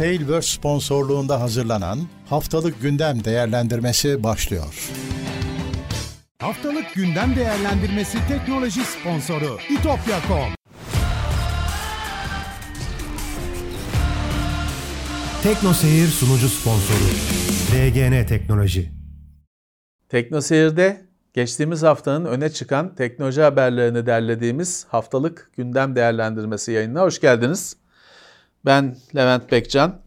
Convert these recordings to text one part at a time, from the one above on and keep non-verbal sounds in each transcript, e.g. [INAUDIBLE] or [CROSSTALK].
Tailverse sponsorluğunda hazırlanan Haftalık Gündem Değerlendirmesi başlıyor. Haftalık gündem değerlendirmesi teknoloji sponsoru itopya.com Tekno Seyir sunucu sponsoru DGN Teknoloji Teknoseyir'de geçtiğimiz haftanın öne çıkan teknoloji haberlerini derlediğimiz haftalık gündem değerlendirmesi yayınına hoş geldiniz. Ben Levent Bekcan.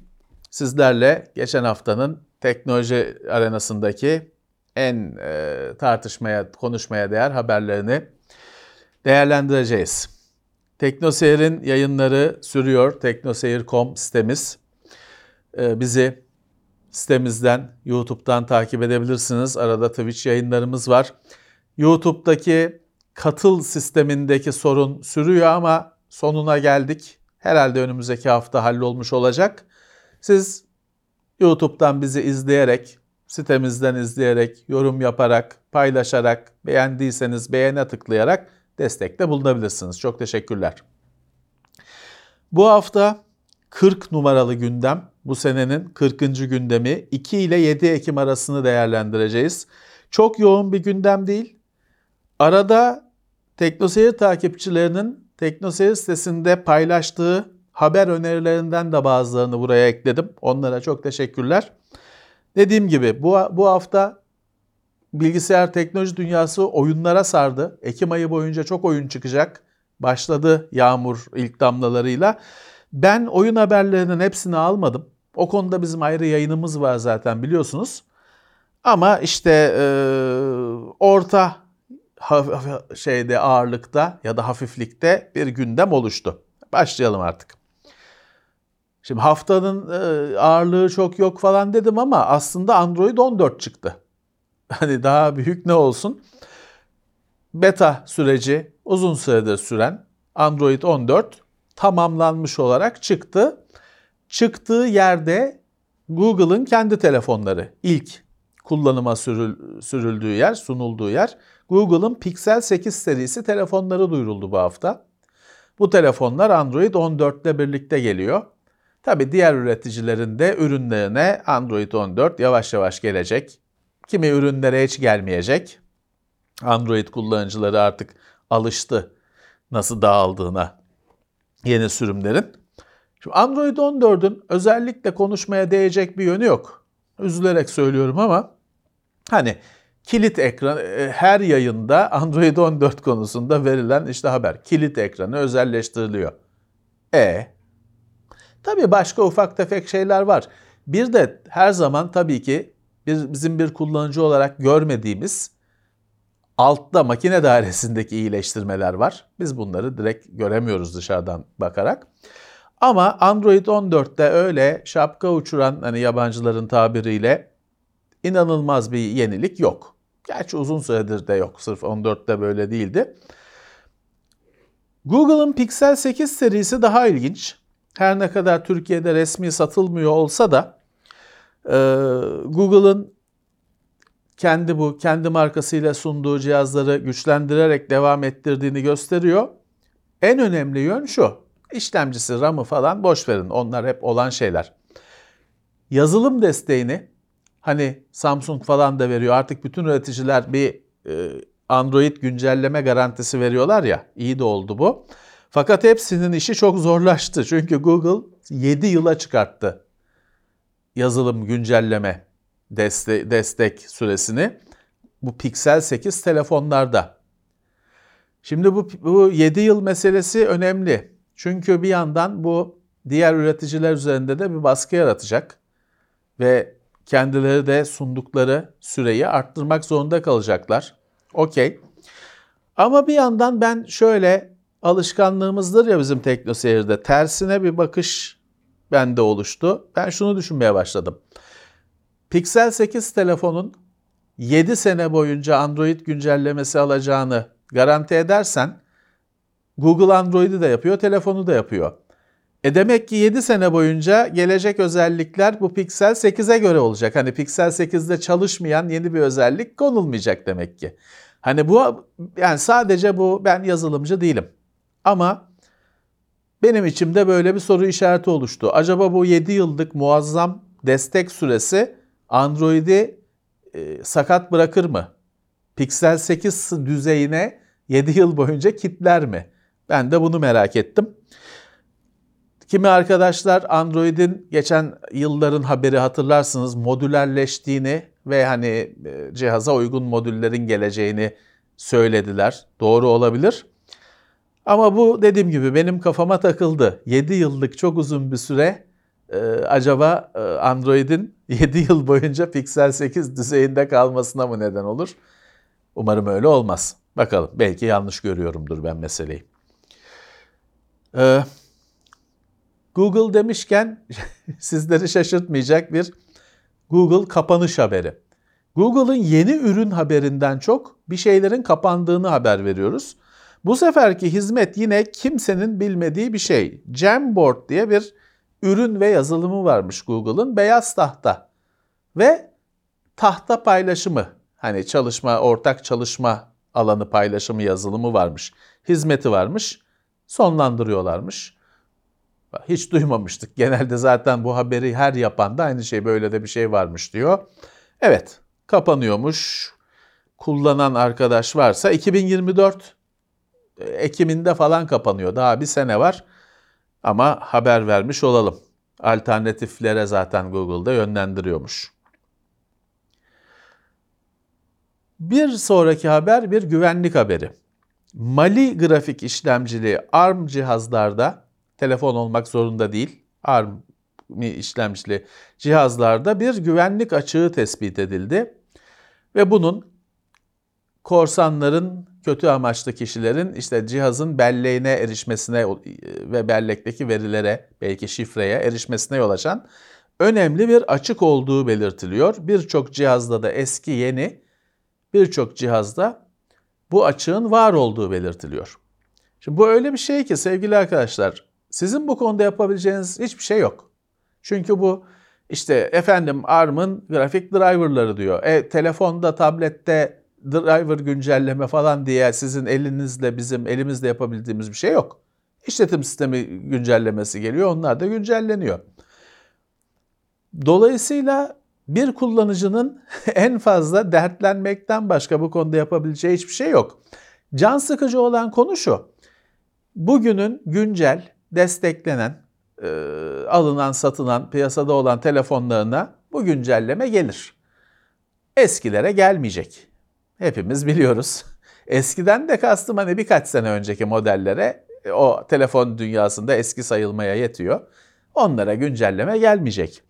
Sizlerle geçen haftanın teknoloji arenasındaki en e, tartışmaya, konuşmaya değer haberlerini değerlendireceğiz. Teknoseyir'in yayınları sürüyor. Teknoseyir.com sitemiz. E, bizi sitemizden, YouTube'dan takip edebilirsiniz. Arada Twitch yayınlarımız var. YouTube'daki katıl sistemindeki sorun sürüyor ama sonuna geldik. Herhalde önümüzdeki hafta hallolmuş olacak. Siz YouTube'dan bizi izleyerek, sitemizden izleyerek, yorum yaparak, paylaşarak, beğendiyseniz beğene tıklayarak destekte bulunabilirsiniz. Çok teşekkürler. Bu hafta 40 numaralı gündem. Bu senenin 40. gündemi 2 ile 7 Ekim arasını değerlendireceğiz. Çok yoğun bir gündem değil. Arada Teknoseyir takipçilerinin Teknoseyir sitesinde paylaştığı haber önerilerinden de bazılarını buraya ekledim. Onlara çok teşekkürler. Dediğim gibi bu, bu hafta bilgisayar teknoloji dünyası oyunlara sardı. Ekim ayı boyunca çok oyun çıkacak. Başladı yağmur ilk damlalarıyla. Ben oyun haberlerinin hepsini almadım. O konuda bizim ayrı yayınımız var zaten biliyorsunuz. Ama işte e, orta şeyde ağırlıkta ya da hafiflikte bir gündem oluştu. Başlayalım artık. Şimdi haftanın e, ağırlığı çok yok falan dedim ama aslında Android 14 çıktı. [LAUGHS] Hani daha büyük ne olsun? Beta süreci uzun süredir süren Android 14 tamamlanmış olarak çıktı. Çıktığı yerde Google'ın kendi telefonları ilk kullanıma sürül, sürüldüğü yer, sunulduğu yer. Google'ın Pixel 8 serisi telefonları duyuruldu bu hafta. Bu telefonlar Android 14 ile birlikte geliyor. Tabi diğer üreticilerin de ürünlerine Android 14 yavaş yavaş gelecek. Kimi ürünlere hiç gelmeyecek. Android kullanıcıları artık alıştı nasıl dağıldığına yeni sürümlerin. Şimdi Android 14'ün özellikle konuşmaya değecek bir yönü yok. Üzülerek söylüyorum ama hani kilit ekran e, her yayında Android 14 konusunda verilen işte haber. Kilit ekranı özelleştiriliyor. E Tabii başka ufak tefek şeyler var. Bir de her zaman tabii ki bizim bir kullanıcı olarak görmediğimiz altta makine dairesindeki iyileştirmeler var. Biz bunları direkt göremiyoruz dışarıdan bakarak. Ama Android 14'te öyle şapka uçuran hani yabancıların tabiriyle inanılmaz bir yenilik yok. Gerçi uzun süredir de yok. Sırf 14'te böyle değildi. Google'ın Pixel 8 serisi daha ilginç. Her ne kadar Türkiye'de resmi satılmıyor olsa da e, Google'ın kendi bu kendi markasıyla sunduğu cihazları güçlendirerek devam ettirdiğini gösteriyor. En önemli yön şu. İşlemcisi, RAM'ı falan boş verin. Onlar hep olan şeyler. Yazılım desteğini hani Samsung falan da veriyor. Artık bütün üreticiler bir e, Android güncelleme garantisi veriyorlar ya. İyi de oldu bu. Fakat hepsinin işi çok zorlaştı. Çünkü Google 7 yıla çıkarttı yazılım güncelleme destek, destek süresini. Bu Pixel 8 telefonlarda. Şimdi bu, bu 7 yıl meselesi önemli. Çünkü bir yandan bu diğer üreticiler üzerinde de bir baskı yaratacak. Ve kendileri de sundukları süreyi arttırmak zorunda kalacaklar. Okey. Ama bir yandan ben şöyle alışkanlığımızdır ya bizim teknoseyirde tersine bir bakış bende oluştu. Ben şunu düşünmeye başladım. Pixel 8 telefonun 7 sene boyunca Android güncellemesi alacağını garanti edersen Google Android'i de yapıyor, telefonu da yapıyor. E demek ki 7 sene boyunca gelecek özellikler bu Pixel 8'e göre olacak. Hani Pixel 8'de çalışmayan yeni bir özellik konulmayacak demek ki. Hani bu yani sadece bu ben yazılımcı değilim. Ama benim içimde böyle bir soru işareti oluştu. Acaba bu 7 yıllık muazzam destek süresi Android'i e, sakat bırakır mı? Pixel 8 düzeyine 7 yıl boyunca kitler mi? Ben de bunu merak ettim. Kimi arkadaşlar Android'in geçen yılların haberi hatırlarsınız modülerleştiğini ve hani e, cihaza uygun modüllerin geleceğini söylediler. Doğru olabilir. Ama bu dediğim gibi benim kafama takıldı. 7 yıllık çok uzun bir süre e, acaba e, Android'in [LAUGHS] 7 yıl boyunca Pixel 8 düzeyinde kalmasına mı neden olur? Umarım öyle olmaz. Bakalım belki yanlış görüyorumdur ben meseleyi. Ee, Google demişken [LAUGHS] sizleri şaşırtmayacak bir Google kapanış haberi. Google'ın yeni ürün haberinden çok bir şeylerin kapandığını haber veriyoruz. Bu seferki hizmet yine kimsenin bilmediği bir şey. Jamboard diye bir ürün ve yazılımı varmış Google'ın beyaz tahta ve tahta paylaşımı hani çalışma ortak çalışma alanı paylaşımı yazılımı varmış. Hizmeti varmış. Sonlandırıyorlarmış. Hiç duymamıştık. Genelde zaten bu haberi her yapan da aynı şey böyle de bir şey varmış diyor. Evet kapanıyormuş. Kullanan arkadaş varsa 2024 e, Ekim'inde falan kapanıyor. Daha bir sene var. Ama haber vermiş olalım. Alternatiflere zaten Google'da yönlendiriyormuş. Bir sonraki haber bir güvenlik haberi. Mali grafik işlemcili ARM cihazlarda, telefon olmak zorunda değil, ARM işlemcili cihazlarda bir güvenlik açığı tespit edildi. Ve bunun korsanların, kötü amaçlı kişilerin işte cihazın belleğine erişmesine ve bellekteki verilere, belki şifreye erişmesine yol açan önemli bir açık olduğu belirtiliyor. Birçok cihazda da eski yeni, birçok cihazda bu açığın var olduğu belirtiliyor. Şimdi bu öyle bir şey ki sevgili arkadaşlar, sizin bu konuda yapabileceğiniz hiçbir şey yok. Çünkü bu işte efendim ARM'ın grafik driverları diyor. E, telefonda, tablette driver güncelleme falan diye sizin elinizle bizim elimizle yapabildiğimiz bir şey yok. İşletim sistemi güncellemesi geliyor, onlar da güncelleniyor. Dolayısıyla bir kullanıcının [LAUGHS] en fazla dertlenmekten başka bu konuda yapabileceği hiçbir şey yok. Can sıkıcı olan konu şu. Bugünün güncel, desteklenen, e, alınan, satılan, piyasada olan telefonlarına bu güncelleme gelir. Eskilere gelmeyecek. Hepimiz biliyoruz. [LAUGHS] Eskiden de kastım hani birkaç sene önceki modellere e, o telefon dünyasında eski sayılmaya yetiyor. Onlara güncelleme gelmeyecek.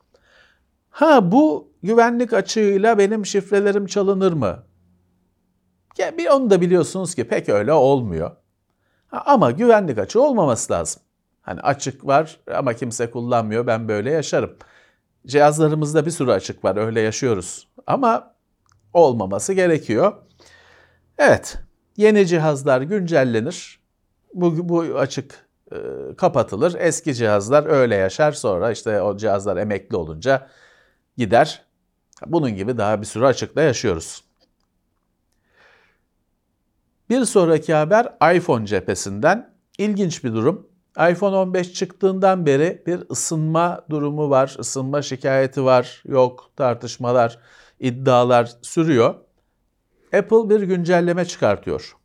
Ha bu güvenlik açığıyla benim şifrelerim çalınır mı? Ya bir onu da biliyorsunuz ki pek öyle olmuyor. Ha, ama güvenlik açığı olmaması lazım. Hani açık var ama kimse kullanmıyor ben böyle yaşarım. Cihazlarımızda bir sürü açık var öyle yaşıyoruz. Ama olmaması gerekiyor. Evet yeni cihazlar güncellenir. Bu, bu açık e, kapatılır. Eski cihazlar öyle yaşar sonra işte o cihazlar emekli olunca gider. Bunun gibi daha bir sürü açıkla yaşıyoruz. Bir sonraki haber iPhone cephesinden. ilginç bir durum iPhone 15 çıktığından beri bir ısınma durumu var, ısınma şikayeti var, yok tartışmalar, iddialar sürüyor. Apple bir güncelleme çıkartıyor.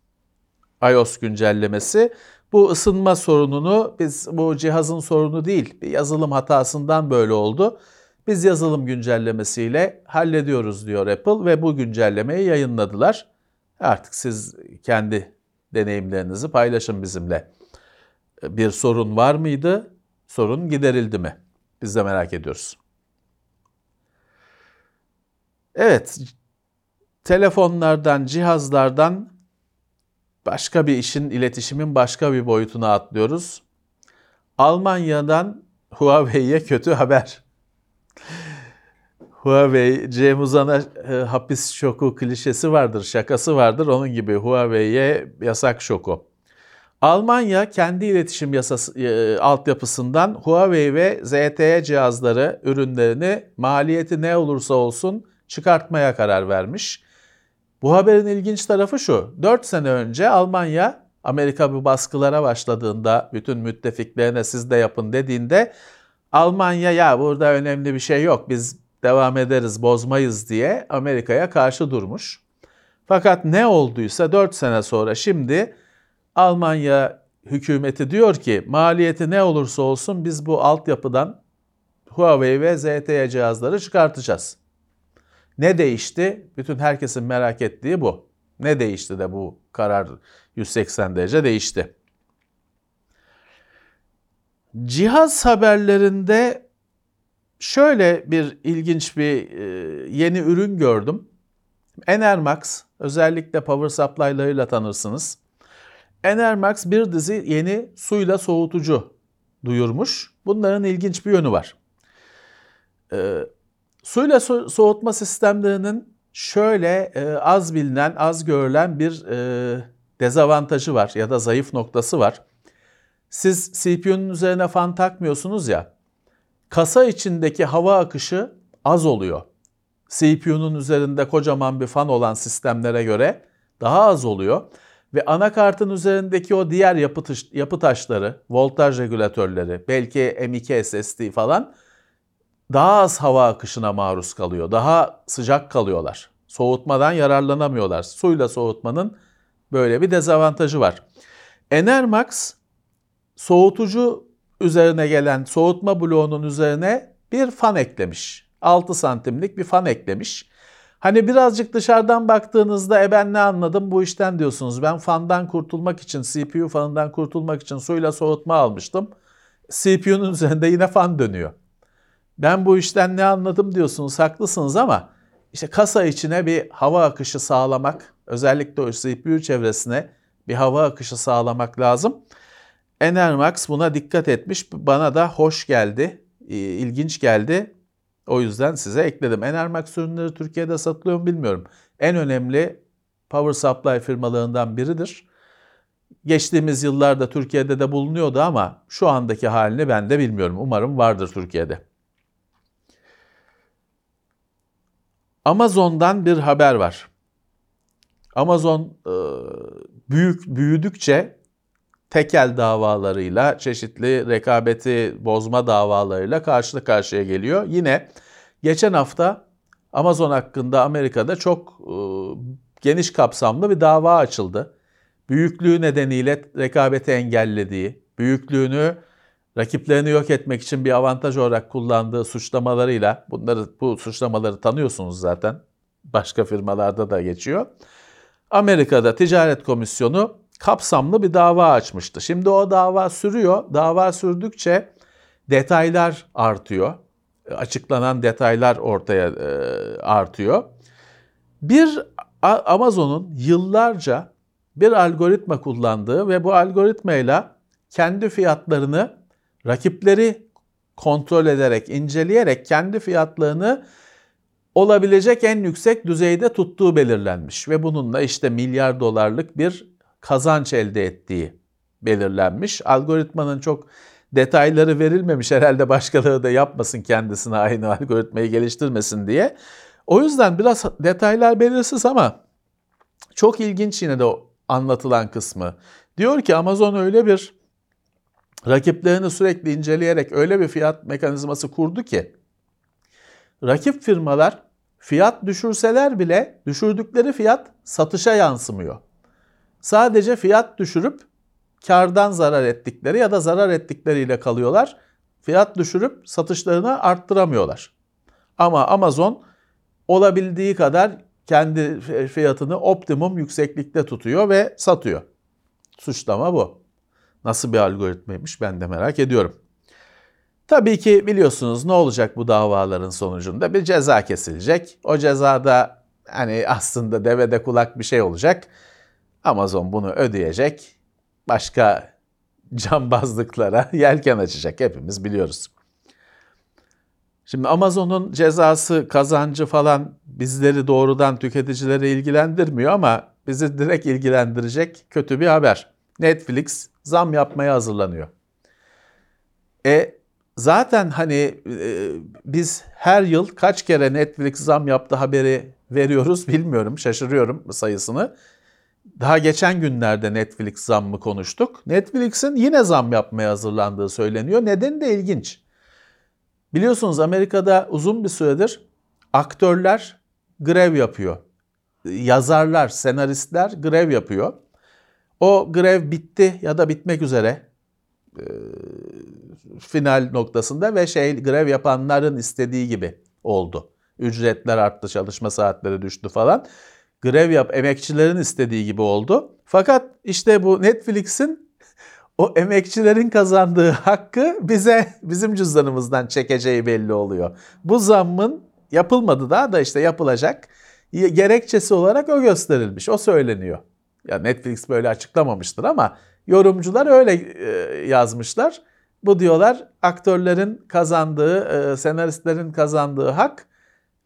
iOS güncellemesi. Bu ısınma sorununu biz bu cihazın sorunu değil, bir yazılım hatasından böyle oldu. Biz yazılım güncellemesiyle hallediyoruz diyor Apple ve bu güncellemeyi yayınladılar. Artık siz kendi deneyimlerinizi paylaşın bizimle bir sorun var mıydı? Sorun giderildi mi? Biz de merak ediyoruz. Evet, telefonlardan, cihazlardan başka bir işin, iletişimin başka bir boyutuna atlıyoruz. Almanya'dan Huawei'ye kötü haber. Huawei, Cem Uzan'a e, hapis şoku klişesi vardır, şakası vardır. Onun gibi Huawei'ye yasak şoku. Almanya kendi iletişim yasası e, altyapısından Huawei ve ZTE cihazları ürünlerini maliyeti ne olursa olsun çıkartmaya karar vermiş. Bu haberin ilginç tarafı şu. 4 sene önce Almanya Amerika bu baskılara başladığında bütün müttefiklerine siz de yapın dediğinde Almanya ya burada önemli bir şey yok biz devam ederiz bozmayız diye Amerika'ya karşı durmuş. Fakat ne olduysa 4 sene sonra şimdi Almanya hükümeti diyor ki maliyeti ne olursa olsun biz bu altyapıdan Huawei ve ZTE cihazları çıkartacağız. Ne değişti? Bütün herkesin merak ettiği bu. Ne değişti de bu karar 180 derece değişti? Cihaz haberlerinde şöyle bir ilginç bir e, yeni ürün gördüm. Enermax özellikle power supply'larıyla tanırsınız. Enermax bir dizi yeni suyla soğutucu duyurmuş. Bunların ilginç bir yönü var. Ee, suyla so- soğutma sistemlerinin şöyle e, az bilinen, az görülen bir e, dezavantajı var ya da zayıf noktası var. Siz CPU'nun üzerine fan takmıyorsunuz ya, kasa içindeki hava akışı az oluyor. CPU'nun üzerinde kocaman bir fan olan sistemlere göre daha az oluyor. Ve anakartın üzerindeki o diğer yapı, taş, yapı taşları, voltaj regülatörleri, belki M2 SSD falan daha az hava akışına maruz kalıyor. Daha sıcak kalıyorlar. Soğutmadan yararlanamıyorlar. Suyla soğutmanın böyle bir dezavantajı var. Enermax soğutucu üzerine gelen soğutma bloğunun üzerine bir fan eklemiş. 6 santimlik bir fan eklemiş. Hani birazcık dışarıdan baktığınızda e ben ne anladım bu işten diyorsunuz. Ben fandan kurtulmak için, CPU fanından kurtulmak için suyla soğutma almıştım. CPU'nun üzerinde yine fan dönüyor. Ben bu işten ne anladım diyorsunuz, haklısınız ama işte kasa içine bir hava akışı sağlamak, özellikle o CPU çevresine bir hava akışı sağlamak lazım. Enermax buna dikkat etmiş. Bana da hoş geldi, ilginç geldi. O yüzden size ekledim. Enermax ürünleri Türkiye'de satılıyor mu bilmiyorum. En önemli power supply firmalarından biridir. Geçtiğimiz yıllarda Türkiye'de de bulunuyordu ama şu andaki halini ben de bilmiyorum. Umarım vardır Türkiye'de. Amazon'dan bir haber var. Amazon büyük büyüdükçe tekel davalarıyla, çeşitli rekabeti bozma davalarıyla karşı karşıya geliyor. Yine geçen hafta Amazon hakkında Amerika'da çok e, geniş kapsamlı bir dava açıldı. Büyüklüğü nedeniyle rekabeti engellediği, büyüklüğünü rakiplerini yok etmek için bir avantaj olarak kullandığı suçlamalarıyla, bunları bu suçlamaları tanıyorsunuz zaten. Başka firmalarda da geçiyor. Amerika'da Ticaret Komisyonu kapsamlı bir dava açmıştı. Şimdi o dava sürüyor. Dava sürdükçe detaylar artıyor. Açıklanan detaylar ortaya e, artıyor. Bir Amazon'un yıllarca bir algoritma kullandığı ve bu algoritmayla kendi fiyatlarını rakipleri kontrol ederek, inceleyerek kendi fiyatlarını olabilecek en yüksek düzeyde tuttuğu belirlenmiş ve bununla işte milyar dolarlık bir kazanç elde ettiği belirlenmiş. Algoritmanın çok detayları verilmemiş [LAUGHS] herhalde başkaları da yapmasın kendisine aynı algoritmayı geliştirmesin diye. O yüzden biraz detaylar belirsiz ama çok ilginç yine de anlatılan kısmı. Diyor ki Amazon öyle bir rakiplerini sürekli inceleyerek öyle bir fiyat mekanizması kurdu ki rakip firmalar fiyat düşürseler bile düşürdükleri fiyat satışa yansımıyor sadece fiyat düşürüp kardan zarar ettikleri ya da zarar ettikleriyle kalıyorlar. Fiyat düşürüp satışlarını arttıramıyorlar. Ama Amazon olabildiği kadar kendi fiyatını optimum yükseklikte tutuyor ve satıyor. Suçlama bu. Nasıl bir algoritmaymış ben de merak ediyorum. Tabii ki biliyorsunuz ne olacak bu davaların sonucunda? Bir ceza kesilecek. O cezada hani aslında devede kulak bir şey olacak. Amazon bunu ödeyecek. Başka cambazlıklara [LAUGHS] yelken açacak hepimiz biliyoruz. Şimdi Amazon'un cezası, kazancı falan bizleri doğrudan tüketicileri ilgilendirmiyor ama bizi direkt ilgilendirecek kötü bir haber. Netflix zam yapmaya hazırlanıyor. E zaten hani e, biz her yıl kaç kere Netflix zam yaptı haberi veriyoruz bilmiyorum, şaşırıyorum sayısını daha geçen günlerde Netflix zammı konuştuk. Netflix'in yine zam yapmaya hazırlandığı söyleniyor. Nedeni de ilginç. Biliyorsunuz Amerika'da uzun bir süredir aktörler grev yapıyor. Yazarlar, senaristler grev yapıyor. O grev bitti ya da bitmek üzere e, final noktasında ve şey grev yapanların istediği gibi oldu. Ücretler arttı, çalışma saatleri düştü falan. Grev yap emekçilerin istediği gibi oldu. Fakat işte bu Netflix'in o emekçilerin kazandığı hakkı bize bizim cüzdanımızdan çekeceği belli oluyor. Bu zammın yapılmadı daha da işte yapılacak gerekçesi olarak o gösterilmiş. O söyleniyor. Ya Netflix böyle açıklamamıştır ama yorumcular öyle e, yazmışlar. Bu diyorlar aktörlerin kazandığı, e, senaristlerin kazandığı hak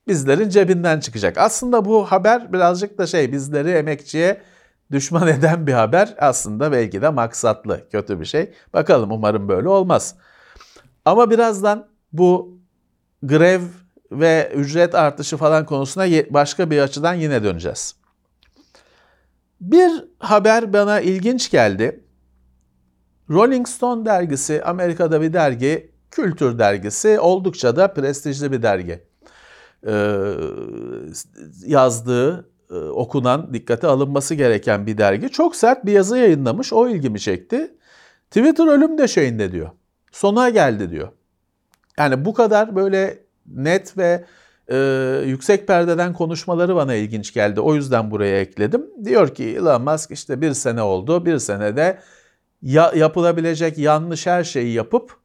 bizlerin cebinden çıkacak. Aslında bu haber birazcık da şey bizleri emekçiye düşman [LAUGHS] eden bir haber. Aslında belki de maksatlı, kötü bir şey. Bakalım umarım böyle olmaz. Ama birazdan bu grev ve ücret artışı falan konusuna başka bir açıdan yine döneceğiz. Bir haber bana ilginç geldi. Rolling Stone dergisi Amerika'da bir dergi, kültür dergisi, oldukça da prestijli bir dergi. Ee, yazdığı, e, okunan, dikkate alınması gereken bir dergi. Çok sert bir yazı yayınlamış, o ilgimi çekti. Twitter ölüm döşeğinde diyor. Sona geldi diyor. Yani bu kadar böyle net ve e, yüksek perdeden konuşmaları bana ilginç geldi. O yüzden buraya ekledim. Diyor ki Elon Musk işte bir sene oldu. Bir senede ya, yapılabilecek yanlış her şeyi yapıp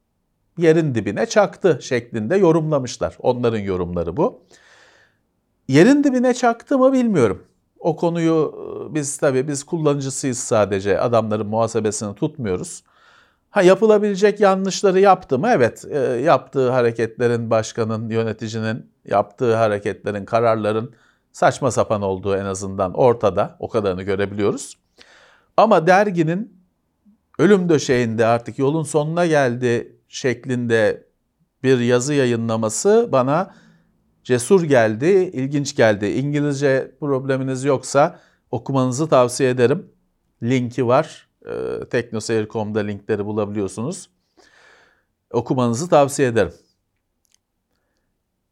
yerin dibine çaktı şeklinde yorumlamışlar. Onların yorumları bu. Yerin dibine çaktı mı bilmiyorum. O konuyu e, biz tabii biz kullanıcısıyız sadece. Adamların muhasebesini tutmuyoruz. Ha yapılabilecek yanlışları yaptı mı? Evet. E, yaptığı hareketlerin başkanın, yöneticinin yaptığı hareketlerin, kararların saçma sapan olduğu en azından ortada. O kadarını görebiliyoruz. Ama derginin ölüm döşeğinde artık yolun sonuna geldi şeklinde bir yazı yayınlaması bana cesur geldi, ilginç geldi. İngilizce probleminiz yoksa okumanızı tavsiye ederim. Linki var. E, Teknoseyir.com'da linkleri bulabiliyorsunuz. Okumanızı tavsiye ederim.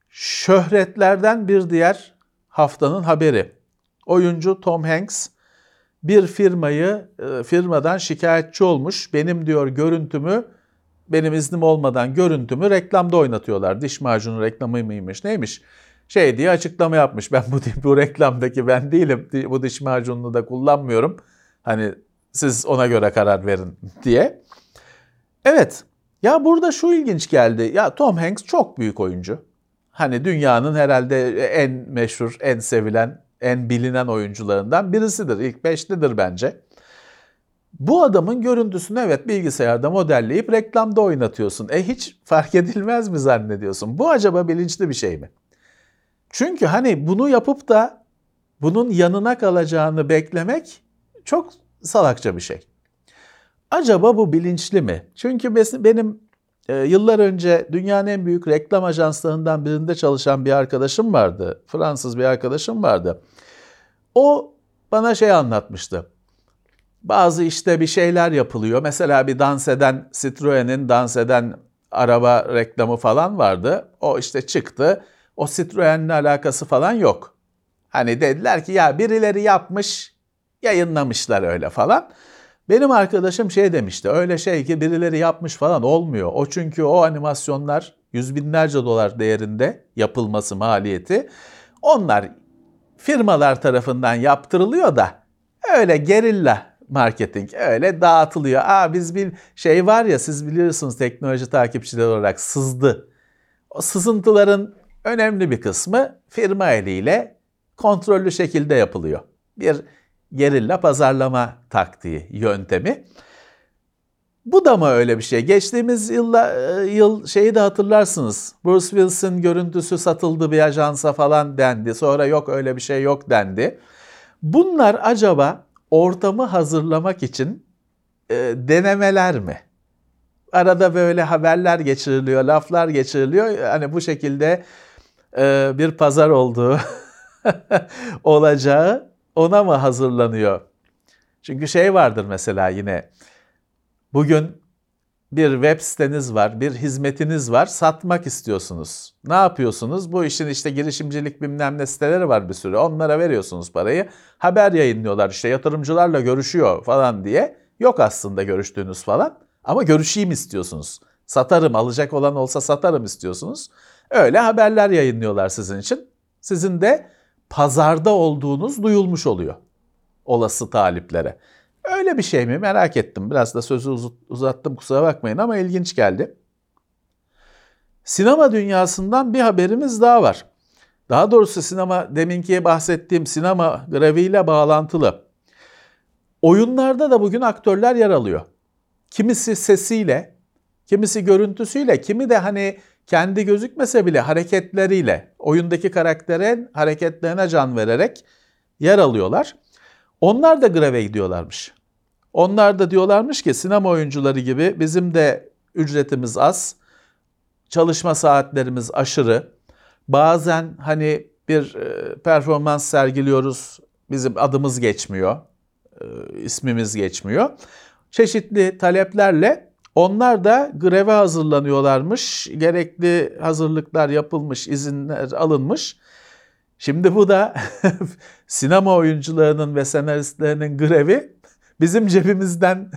Şöhretlerden bir diğer haftanın haberi. Oyuncu Tom Hanks bir firmayı e, firmadan şikayetçi olmuş. Benim diyor görüntümü benim iznim olmadan görüntümü reklamda oynatıyorlar. Diş macunu reklamı mıymış neymiş? Şey diye açıklama yapmış. Ben bu, [LAUGHS] bu reklamdaki ben değilim. Bu diş macununu da kullanmıyorum. Hani siz ona göre karar verin [LAUGHS] diye. Evet. Ya burada şu ilginç geldi. Ya Tom Hanks çok büyük oyuncu. Hani dünyanın herhalde en meşhur, en sevilen, en bilinen oyuncularından birisidir. İlk beşlidir bence. Bu adamın görüntüsünü evet bilgisayarda modelleyip reklamda oynatıyorsun. E hiç fark [LAUGHS] edilmez mi zannediyorsun? Bu acaba bilinçli bir şey mi? Çünkü hani bunu yapıp da bunun yanına kalacağını beklemek çok salakça bir şey. Acaba bu bilinçli mi? Çünkü benim e, yıllar önce dünyanın en büyük reklam ajanslarından birinde çalışan bir arkadaşım vardı. Fransız bir arkadaşım vardı. O bana şey anlatmıştı bazı işte bir şeyler yapılıyor. Mesela bir dans eden Citroen'in dans eden araba reklamı falan vardı. O işte çıktı. O Citroen'le alakası falan yok. Hani dediler ki ya birileri yapmış, yayınlamışlar öyle falan. Benim arkadaşım şey demişti, öyle şey ki birileri yapmış falan olmuyor. O çünkü o animasyonlar yüz binlerce dolar değerinde yapılması maliyeti. Onlar firmalar tarafından yaptırılıyor da öyle gerilla marketing öyle dağıtılıyor. Aa biz bir şey var ya siz biliyorsunuz teknoloji takipçileri olarak sızdı. O sızıntıların önemli bir kısmı firma eliyle kontrollü şekilde yapılıyor. Bir gerilla pazarlama taktiği, yöntemi. Bu da mı öyle bir şey? Geçtiğimiz yılla, e, yıl şeyi de hatırlarsınız. Bruce Willis'in görüntüsü satıldı bir ajansa falan dendi. Sonra yok öyle bir şey yok dendi. Bunlar acaba ortamı hazırlamak için e, denemeler mi? Arada böyle haberler geçiriliyor, laflar geçiriliyor. Hani bu şekilde e, bir pazar olduğu [LAUGHS] olacağı ona mı hazırlanıyor? Çünkü şey vardır mesela yine bugün bir web siteniz var, bir hizmetiniz var, satmak istiyorsunuz. Ne yapıyorsunuz? Bu işin işte girişimcilik bilmem ne siteleri var bir sürü. Onlara veriyorsunuz parayı. Haber yayınlıyorlar işte yatırımcılarla görüşüyor falan diye. Yok aslında görüştüğünüz falan. Ama görüşeyim istiyorsunuz. Satarım, alacak olan olsa satarım istiyorsunuz. Öyle haberler yayınlıyorlar sizin için. Sizin de pazarda olduğunuz duyulmuş oluyor olası taliplere. Öyle bir şey mi merak ettim. Biraz da sözü uzattım kusura bakmayın ama ilginç geldi. Sinema dünyasından bir haberimiz daha var. Daha doğrusu sinema deminki bahsettiğim sinema greviyle bağlantılı. Oyunlarda da bugün aktörler yer alıyor. Kimisi sesiyle, kimisi görüntüsüyle, kimi de hani kendi gözükmese bile hareketleriyle, oyundaki karakterin hareketlerine can vererek yer alıyorlar. Onlar da greve gidiyorlarmış. Onlar da diyorlarmış ki sinema oyuncuları gibi bizim de ücretimiz az, çalışma saatlerimiz aşırı. Bazen hani bir e, performans sergiliyoruz, bizim adımız geçmiyor, e, ismimiz geçmiyor. Çeşitli taleplerle onlar da greve hazırlanıyorlarmış. Gerekli hazırlıklar yapılmış, izinler alınmış. Şimdi bu da [LAUGHS] sinema oyuncularının ve senaristlerinin grevi bizim cebimizden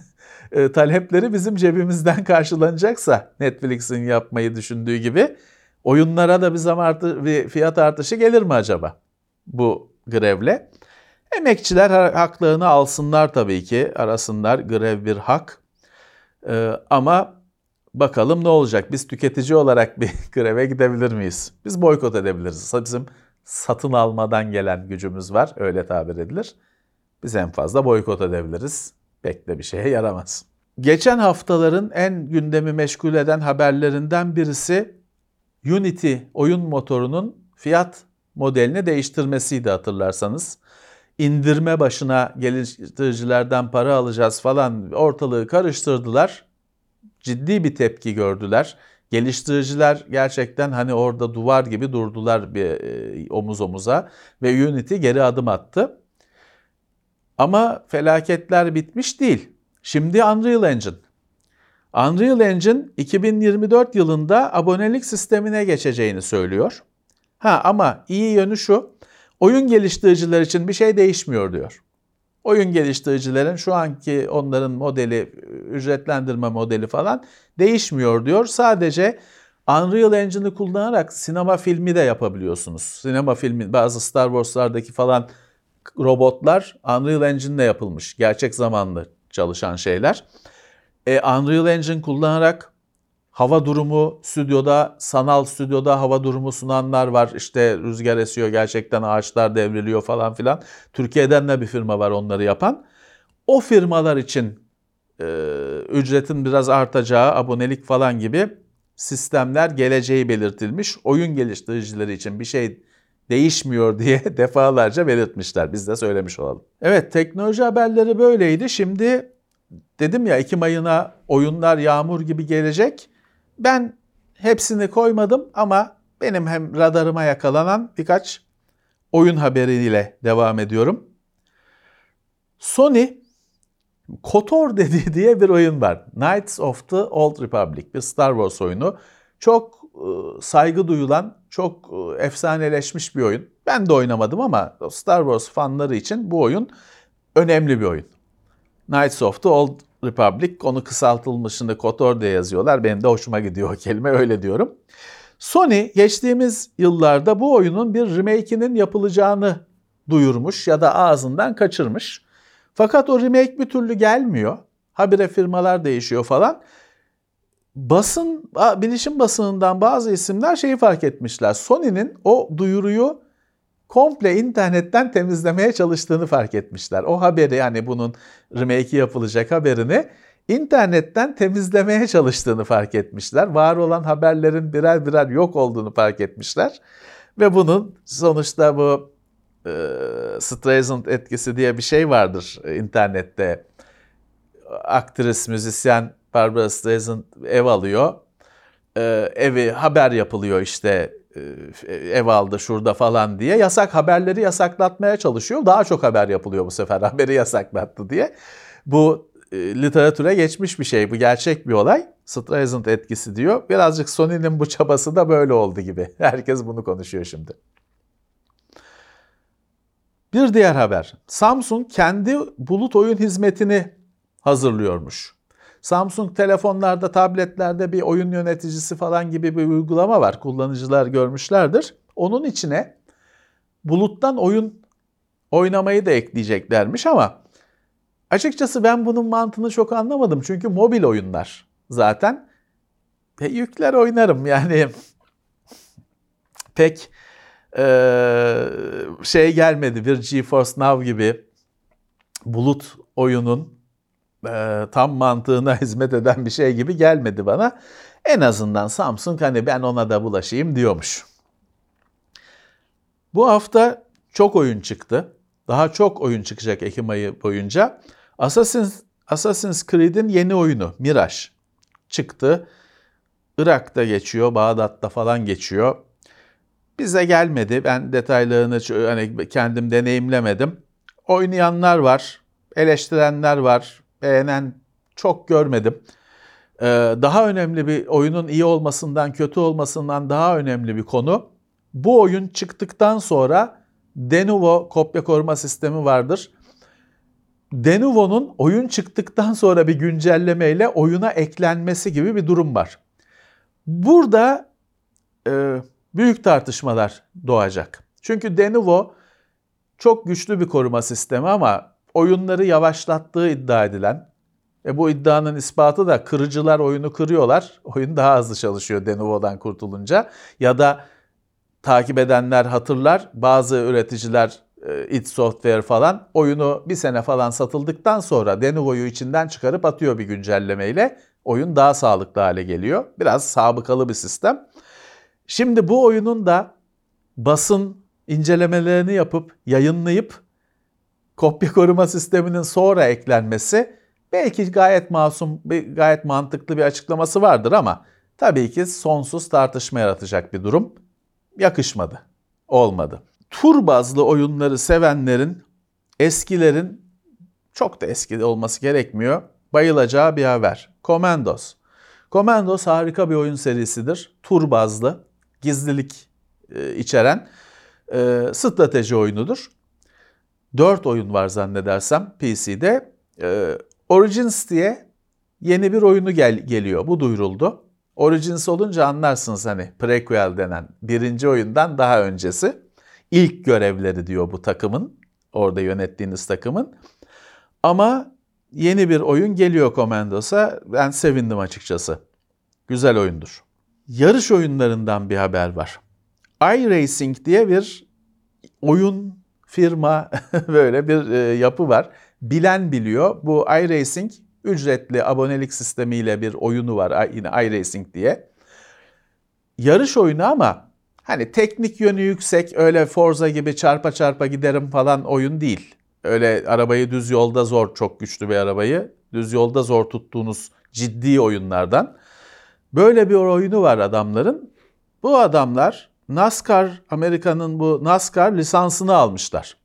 e, talepleri bizim cebimizden karşılanacaksa Netflix'in yapmayı düşündüğü gibi oyunlara da bir zam artı bir fiyat artışı gelir mi acaba bu grevle? Emekçiler haklarını alsınlar tabii ki. Arasınlar grev bir hak. Ee, ama bakalım ne olacak? Biz tüketici olarak bir [LAUGHS] greve gidebilir miyiz? Biz boykot edebiliriz. Bizim satın almadan gelen gücümüz var. Öyle tabir edilir. Biz en fazla boykot edebiliriz. Pek de bir şeye yaramaz. Geçen haftaların en gündemi meşgul eden haberlerinden birisi Unity oyun motorunun fiyat modelini değiştirmesiydi hatırlarsanız. İndirme başına geliştiricilerden para alacağız falan ortalığı karıştırdılar. Ciddi bir tepki gördüler. Geliştiriciler gerçekten hani orada duvar gibi durdular bir e, omuz omuza ve Unity geri adım attı. Ama felaketler bitmiş değil. Şimdi Unreal Engine. Unreal Engine 2024 yılında abonelik sistemine geçeceğini söylüyor. Ha ama iyi yönü şu. Oyun geliştiriciler için bir şey değişmiyor diyor. Oyun geliştiricilerin şu anki onların modeli, ücretlendirme modeli falan değişmiyor diyor. Sadece Unreal Engine'ı kullanarak sinema filmi de yapabiliyorsunuz. Sinema filmi bazı Star Wars'lardaki falan robotlar Unreal Engine'le yapılmış. Gerçek zamanlı çalışan şeyler. E, Unreal Engine kullanarak hava durumu stüdyoda, sanal stüdyoda hava durumu sunanlar var. İşte rüzgar esiyor, gerçekten ağaçlar devriliyor falan filan. Türkiye'den de bir firma var onları yapan. O firmalar için e, ücretin biraz artacağı, abonelik falan gibi sistemler geleceği belirtilmiş. Oyun geliştiricileri için bir şey değişmiyor diye [LAUGHS] defalarca belirtmişler. Biz de söylemiş olalım. Evet teknoloji haberleri böyleydi. Şimdi dedim ya Ekim ayına oyunlar yağmur gibi gelecek. Ben hepsini koymadım ama benim hem radarıma yakalanan birkaç oyun haberiyle devam ediyorum. Sony KOTOR [LAUGHS] dediği diye bir oyun var. Knights of the Old Republic bir Star Wars oyunu. Çok e, saygı duyulan, çok e, efsaneleşmiş bir oyun. Ben de oynamadım ama Star Wars fanları için bu oyun önemli bir oyun. Knights of the Old Republic, onu kısaltılmışını KOTOR diye yazıyorlar. Benim de hoşuma gidiyor o kelime, öyle diyorum. Sony geçtiğimiz yıllarda bu oyunun bir remake'inin yapılacağını duyurmuş ya da ağzından kaçırmış. Fakat o remake bir türlü gelmiyor. Habire firmalar değişiyor falan. Basın, bilişim basınından bazı isimler şeyi fark etmişler. Sony'nin o duyuruyu komple internetten temizlemeye çalıştığını fark etmişler. O haberi yani bunun remake'i yapılacak haberini internetten temizlemeye çalıştığını fark etmişler. Var olan haberlerin birer birer yok olduğunu fark etmişler. Ve bunun sonuçta bu e, Streisand etkisi diye bir şey vardır internette. Aktris, müzisyen Barbara Streisand ev alıyor. E, evi haber yapılıyor işte e, ev aldı şurada falan diye yasak haberleri yasaklatmaya çalışıyor. Daha çok haber yapılıyor bu sefer [LAUGHS] haberi yasaklattı diye. Bu e, literatüre geçmiş bir şey. Bu gerçek bir olay. Streisand etkisi diyor. Birazcık Sony'nin bu çabası da böyle oldu gibi. [LAUGHS] Herkes bunu konuşuyor şimdi. Bir diğer haber. Samsung kendi bulut oyun hizmetini hazırlıyormuş. Samsung telefonlarda, tabletlerde bir oyun yöneticisi falan gibi bir uygulama var. Kullanıcılar görmüşlerdir. Onun içine buluttan oyun oynamayı da ekleyeceklermiş ama açıkçası ben bunun mantığını çok anlamadım. Çünkü mobil oyunlar zaten. E, yükler oynarım yani pek e, şey gelmedi. Bir GeForce Now gibi bulut oyunun e, tam mantığına [LAUGHS] hizmet eden bir şey gibi gelmedi bana. En azından Samsung hani ben ona da bulaşayım diyormuş. Bu hafta çok oyun çıktı. Daha çok oyun çıkacak Ekim ayı boyunca. Assassin's, Assassin's Creed'in yeni oyunu Mirage çıktı. Irak'ta geçiyor, Bağdat'ta falan geçiyor. Bize gelmedi. Ben detaylarını hani kendim deneyimlemedim. Oynayanlar var, eleştirenler var, beğenen çok görmedim. Ee, daha önemli bir oyunun iyi olmasından, kötü olmasından daha önemli bir konu. Bu oyun çıktıktan sonra Denuvo kopya koruma sistemi vardır. Denuvo'nun oyun çıktıktan sonra bir güncellemeyle oyuna eklenmesi gibi bir durum var. Burada e, büyük tartışmalar doğacak. Çünkü Denuvo çok güçlü bir koruma sistemi ama oyunları yavaşlattığı iddia edilen e bu iddianın ispatı da kırıcılar oyunu kırıyorlar. Oyun daha hızlı çalışıyor Denuvo'dan kurtulunca. Ya da takip edenler hatırlar bazı üreticiler e, id Software falan oyunu bir sene falan satıldıktan sonra Denuvo'yu içinden çıkarıp atıyor bir güncellemeyle. Oyun daha sağlıklı hale geliyor. Biraz sabıkalı bir sistem. Şimdi bu oyunun da basın incelemelerini yapıp yayınlayıp kopya koruma sisteminin sonra eklenmesi belki gayet masum, gayet mantıklı bir açıklaması vardır ama tabii ki sonsuz tartışma yaratacak bir durum. Yakışmadı, olmadı. Tur bazlı oyunları sevenlerin, eskilerin çok da eski olması gerekmiyor. Bayılacağı bir haber. Commandos. Commandos harika bir oyun serisidir. Tur bazlı, gizlilik e, içeren e, strateji oyunudur. 4 oyun var zannedersem PC'de. E, Origins diye yeni bir oyunu gel geliyor. Bu duyuruldu. Origins olunca anlarsınız hani prequel denen birinci oyundan daha öncesi. İlk görevleri diyor bu takımın. Orada yönettiğiniz takımın. Ama yeni bir oyun geliyor Commandos'a. Ben sevindim açıkçası. Güzel oyundur. Yarış oyunlarından bir haber var. iRacing diye bir oyun firma [LAUGHS] böyle bir e, yapı var. Bilen biliyor. Bu iRacing ücretli abonelik sistemiyle bir oyunu var yine iRacing diye. Yarış oyunu ama hani teknik yönü yüksek öyle Forza gibi çarpa çarpa giderim falan oyun değil. Öyle arabayı düz yolda zor çok güçlü bir arabayı düz yolda zor tuttuğunuz ciddi oyunlardan. Böyle bir oyunu var adamların. Bu adamlar NASCAR, Amerika'nın bu NASCAR lisansını almışlar.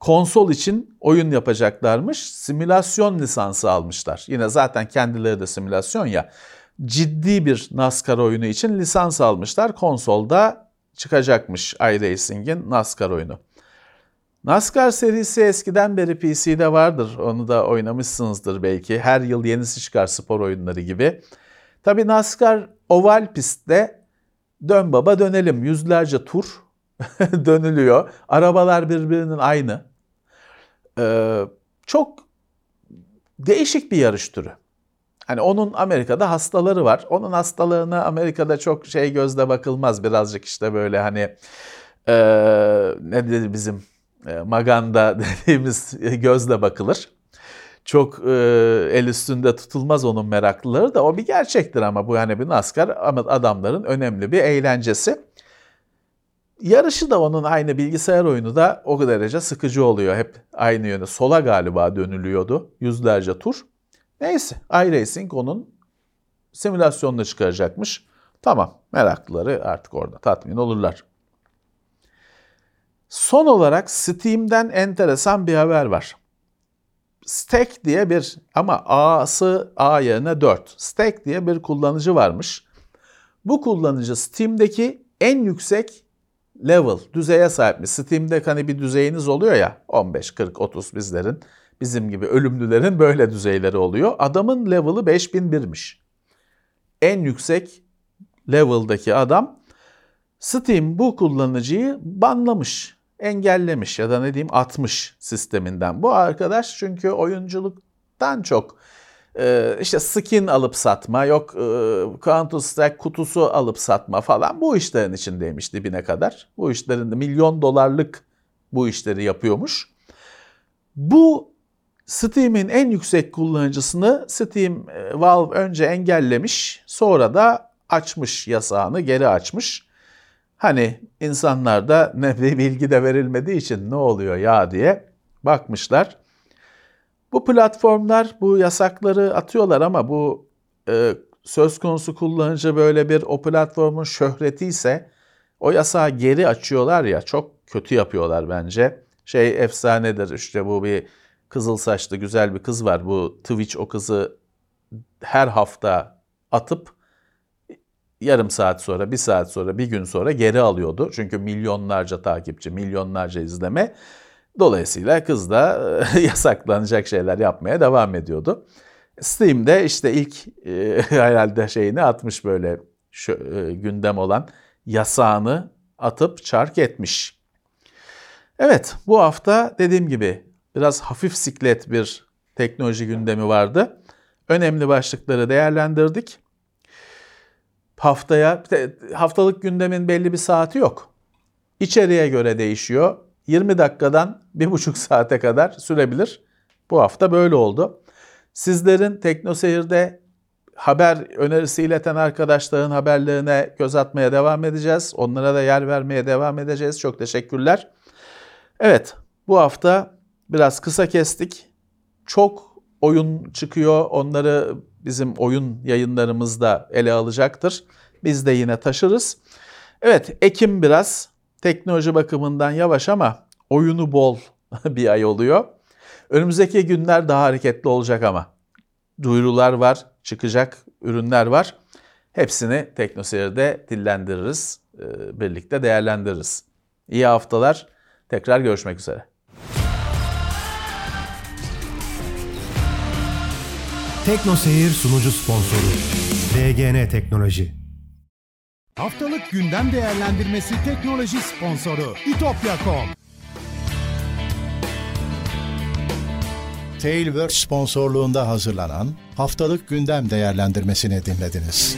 Konsol için oyun yapacaklarmış, simülasyon lisansı almışlar. Yine zaten kendileri de simülasyon ya. Ciddi bir NASCAR oyunu için lisans almışlar. Konsolda çıkacakmış iRacing'in NASCAR oyunu. NASCAR serisi eskiden beri PC'de vardır. Onu da oynamışsınızdır belki. Her yıl yenisi çıkar spor oyunları gibi. Tabi NASCAR oval pistte Dön baba dönelim. Yüzlerce tur [LAUGHS] dönülüyor. Arabalar birbirinin aynı. Ee, çok değişik bir yarış türü. Hani onun Amerika'da hastaları var. Onun hastalığına Amerika'da çok şey gözle bakılmaz. Birazcık işte böyle hani e, ne dedi bizim [LAUGHS] e, Maganda dediğimiz gözle bakılır çok e, el üstünde tutulmaz onun meraklıları da o bir gerçektir ama bu yani bir NASCAR adamların önemli bir eğlencesi. Yarışı da onun aynı bilgisayar oyunu da o derece sıkıcı oluyor. Hep aynı yöne sola galiba dönülüyordu yüzlerce tur. Neyse iRacing onun simülasyonunu çıkaracakmış. Tamam, meraklıları artık orada tatmin olurlar. Son olarak Steam'den enteresan bir haber var. Stack diye bir ama A'sı A yerine 4. Stack diye bir kullanıcı varmış. Bu kullanıcı Steam'deki en yüksek level, düzeye sahipmiş. Steam'de hani bir düzeyiniz oluyor ya 15, 40, 30 bizlerin, bizim gibi ölümlülerin böyle düzeyleri oluyor. Adamın level'ı 5001'miş. En yüksek level'daki adam Steam bu kullanıcıyı banlamış engellemiş ya da ne diyeyim atmış sisteminden. Bu arkadaş çünkü oyunculuktan çok e, işte skin alıp satma, yok e, Counter Strike kutusu alıp satma falan bu işlerin içindeymiş dibine kadar. Bu işlerin milyon dolarlık bu işleri yapıyormuş. Bu Steam'in en yüksek kullanıcısını Steam e, Valve önce engellemiş, sonra da açmış yasağını, geri açmış. Hani insanlarda [LAUGHS] ne bir bilgi de verilmediği için ne oluyor ya diye bakmışlar. Bu platformlar bu yasakları atıyorlar ama bu e, söz konusu kullanıcı böyle bir o platformun şöhreti ise o yasağı geri açıyorlar ya çok kötü yapıyorlar bence. Şey efsanedir işte bu bir kızıl saçlı güzel bir kız var. Bu Twitch o kızı her hafta atıp yarım saat sonra, bir saat sonra, bir gün sonra geri alıyordu. Çünkü milyonlarca takipçi, milyonlarca izleme. Dolayısıyla kız da [LAUGHS] yasaklanacak şeyler yapmaya devam ediyordu. Steam'de işte ilk e, [LAUGHS] herhalde şeyini atmış böyle şu, e, gündem olan yasağını atıp çark etmiş. Evet bu hafta dediğim gibi biraz hafif siklet bir teknoloji gündemi vardı. Önemli başlıkları değerlendirdik haftaya haftalık gündemin belli bir saati yok. İçeriye göre değişiyor. 20 dakikadan 1,5 [LAUGHS] saate kadar sürebilir. Bu hafta böyle oldu. Sizlerin TeknoSeyir'de haber önerisi ileten arkadaşların haberlerine göz atmaya devam edeceğiz. Onlara da yer vermeye devam edeceğiz. Çok teşekkürler. Evet, bu hafta biraz kısa kestik. Çok oyun çıkıyor. Onları bizim oyun yayınlarımızda ele alacaktır. Biz de yine taşırız. Evet, Ekim biraz teknoloji bakımından yavaş ama oyunu bol [LAUGHS] bir ay oluyor. Önümüzdeki günler daha hareketli olacak ama. Duyurular var, çıkacak ürünler var. Hepsini TeknoSeyir'de dillendiririz, e, birlikte değerlendiririz. İyi haftalar, tekrar görüşmek üzere. Tekno Seyir sunucu sponsoru DGN Teknoloji. Haftalık gündem değerlendirmesi teknoloji sponsoru itopya.com. Tailwork sponsorluğunda hazırlanan haftalık gündem değerlendirmesini dinlediniz.